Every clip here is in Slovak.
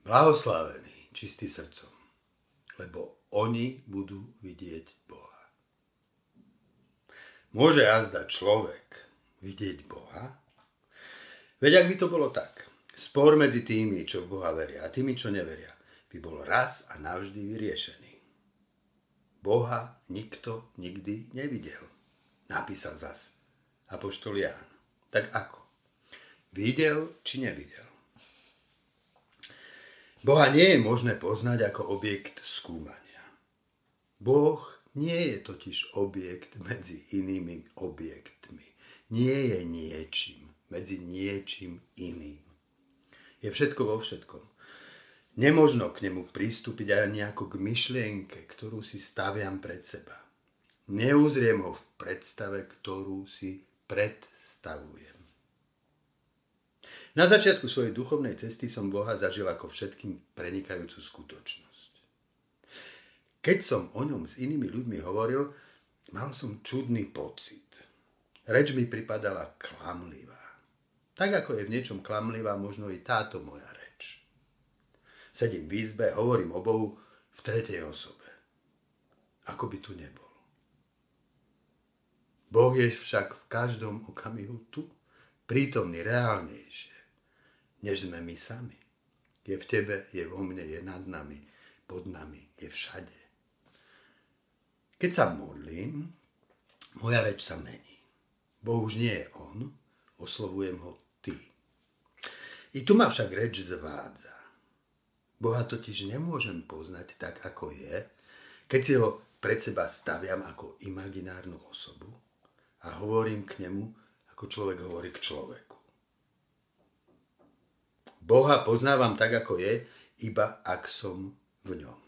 Blahoslavení, čistí srdcom, lebo oni budú vidieť Boha. Môže azda človek vidieť Boha? Veď ak by to bolo tak, spor medzi tými, čo v Boha veria a tými, čo neveria, by bol raz a navždy vyriešený. Boha nikto nikdy nevidel, napísal zas Apoštol Ján. Tak ako? Videl či nevidel? Boha nie je možné poznať ako objekt skúmania. Boh nie je totiž objekt medzi inými objektmi. Nie je niečím medzi niečím iným. Je všetko vo všetkom. Nemožno k nemu pristúpiť ani ako k myšlienke, ktorú si staviam pred seba. Neuzriem ho v predstave, ktorú si predstavujem. Na začiatku svojej duchovnej cesty som Boha zažil ako všetkým prenikajúcu skutočnosť. Keď som o ňom s inými ľuďmi hovoril, mal som čudný pocit. Reč mi pripadala klamlivá. Tak ako je v niečom klamlivá možno i táto moja reč. Sedím v izbe, hovorím o Bohu v tretej osobe. Ako by tu nebol. Boh je však v každom okamihu tu, prítomný reálnejšie než sme my sami. Je v tebe, je vo mne, je nad nami, pod nami, je všade. Keď sa modlím, moja reč sa mení. Boh už nie je on, oslovujem ho ty. I tu ma však reč zvádza. Boha totiž nemôžem poznať tak, ako je, keď si ho pred seba staviam ako imaginárnu osobu a hovorím k nemu, ako človek hovorí k človeku. Boha poznávam tak, ako je, iba ak som v ňom.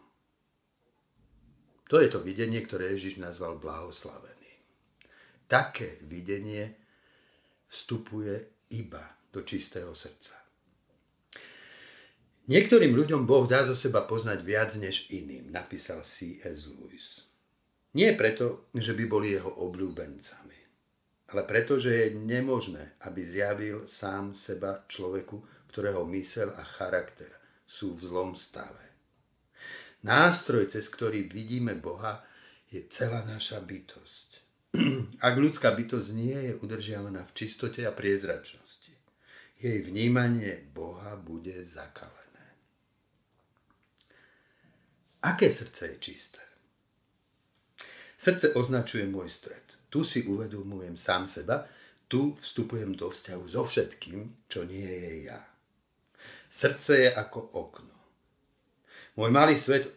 To je to videnie, ktoré Ježiš nazval blahoslavený. Také videnie vstupuje iba do čistého srdca. Niektorým ľuďom Boh dá zo seba poznať viac než iným, napísal C.S. Lewis. Nie preto, že by boli jeho obľúbencami, ale preto, že je nemožné, aby zjavil sám seba človeku, ktorého mysel a charakter sú v zlom stave. Nástroj, cez ktorý vidíme Boha, je celá naša bytosť. Ak ľudská bytosť nie je udržiavaná v čistote a priezračnosti, jej vnímanie Boha bude zakalené. Aké srdce je čisté? Srdce označuje môj stred. Tu si uvedomujem sám seba, tu vstupujem do vzťahu so všetkým, čo nie je ja. Srdce je ako okno. Môj malý svet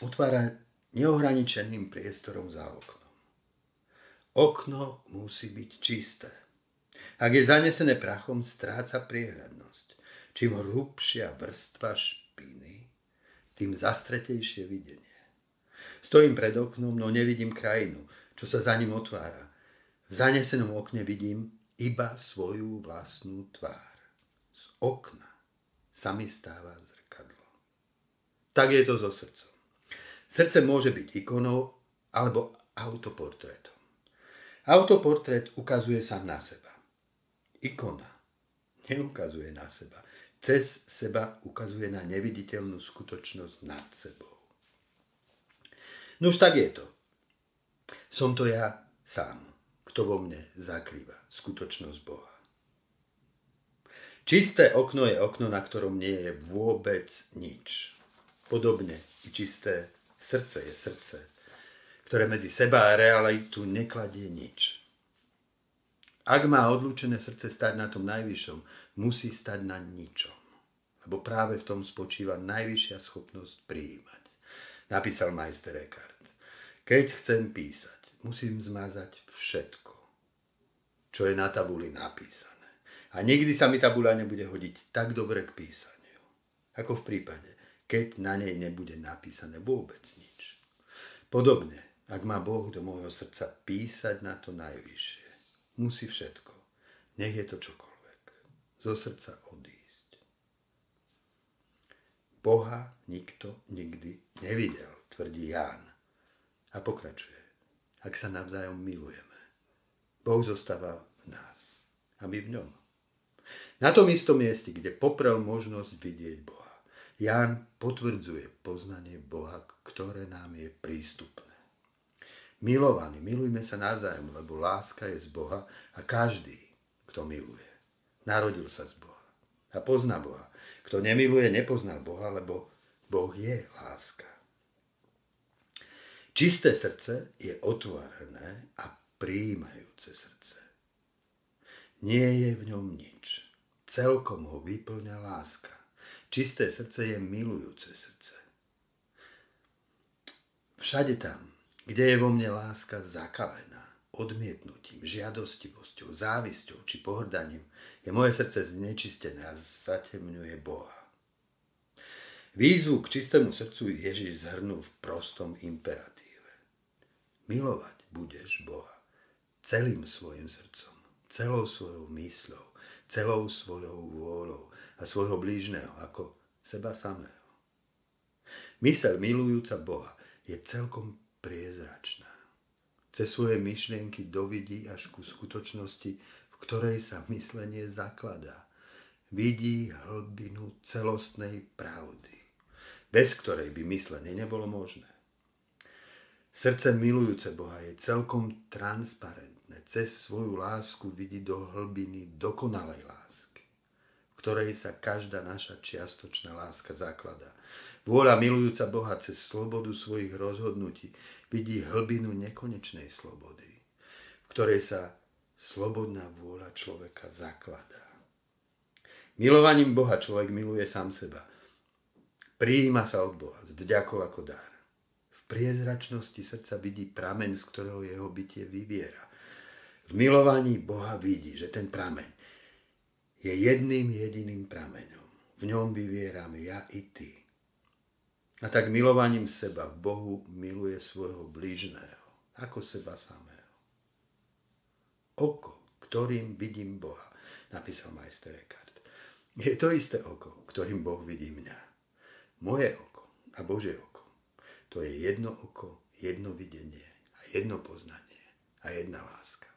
otvára neohraničeným priestorom za oknom. Okno musí byť čisté. Ak je zanesené prachom, stráca priehľadnosť. Čím hrubšia vrstva špiny, tým zastretejšie videnie. Stojím pred oknom, no nevidím krajinu, čo sa za ním otvára. V zanesenom okne vidím iba svoju vlastnú tvár. Z okna sa mi stáva zrkadlo. Tak je to so srdcom. Srdce môže byť ikonou alebo autoportrétom. Autoportrét ukazuje sa na seba. Ikona neukazuje na seba. Cez seba ukazuje na neviditeľnú skutočnosť nad sebou. No už tak je to. Som to ja sám, kto vo mne zakrýva skutočnosť Boha. Čisté okno je okno, na ktorom nie je vôbec nič. Podobne i čisté srdce je srdce, ktoré medzi seba a realitu nekladie nič. Ak má odlúčené srdce stať na tom najvyššom, musí stať na ničom. Lebo práve v tom spočíva najvyššia schopnosť prijímať. Napísal majster Eckhart. Keď chcem písať, musím zmazať všetko, čo je na tabuli napísané. A nikdy sa mi tabula nebude hodiť tak dobre k písaniu, ako v prípade, keď na nej nebude napísané vôbec nič. Podobne, ak má Boh do môjho srdca písať na to najvyššie, musí všetko, nech je to čokoľvek, zo srdca odísť. Boha nikto nikdy nevidel, tvrdí Ján. A pokračuje, ak sa navzájom milujeme. Boh zostáva v nás a my v ňom. Na tom istom mieste, kde poprel možnosť vidieť Boha. Ján potvrdzuje poznanie Boha, ktoré nám je prístupné. Milovaní, milujme sa navzájom, lebo láska je z Boha a každý, kto miluje, narodil sa z Boha a pozná Boha. Kto nemiluje, nepozná Boha, lebo Boh je láska. Čisté srdce je otvorené a príjmajúce srdce. Nie je v ňom nič. Celkom ho vyplňa láska. Čisté srdce je milujúce srdce. Všade tam, kde je vo mne láska zakalená, odmietnutím, žiadostivosťou, závisťou či pohrdaním, je moje srdce znečistené a zatemňuje Boha. Výzvu k čistému srdcu Ježiš zhrnul v prostom imperatíve. Milovať budeš Boha celým svojim srdcom, celou svojou mysľou, celou svojou vôľou a svojho blížneho ako seba samého. Mysel milujúca Boha je celkom priezračná. Cez svoje myšlienky dovidí až ku skutočnosti, v ktorej sa myslenie zakladá. Vidí hlbinu celostnej pravdy, bez ktorej by myslenie nebolo možné. Srdce milujúce Boha je celkom transparentné. Cez svoju lásku vidí do hlbiny dokonalej lásky ktorej sa každá naša čiastočná láska zakladá. Vôľa milujúca Boha cez slobodu svojich rozhodnutí vidí hlbinu nekonečnej slobody, v ktorej sa slobodná vôľa človeka zakladá. Milovaním Boha človek miluje sám seba. Prijíma sa od Boha s vďakou ako dar. V priezračnosti srdca vidí prameň, z ktorého jeho bytie vyviera. V milovaní Boha vidí, že ten prameň je jedným jediným prameňom. V ňom vyvieram ja i ty. A tak milovaním seba v Bohu miluje svojho blížného, ako seba samého. Oko, ktorým vidím Boha, napísal majster Eckhart. Je to isté oko, ktorým Boh vidí mňa. Moje oko a Božie oko. To je jedno oko, jedno videnie a jedno poznanie a jedna láska.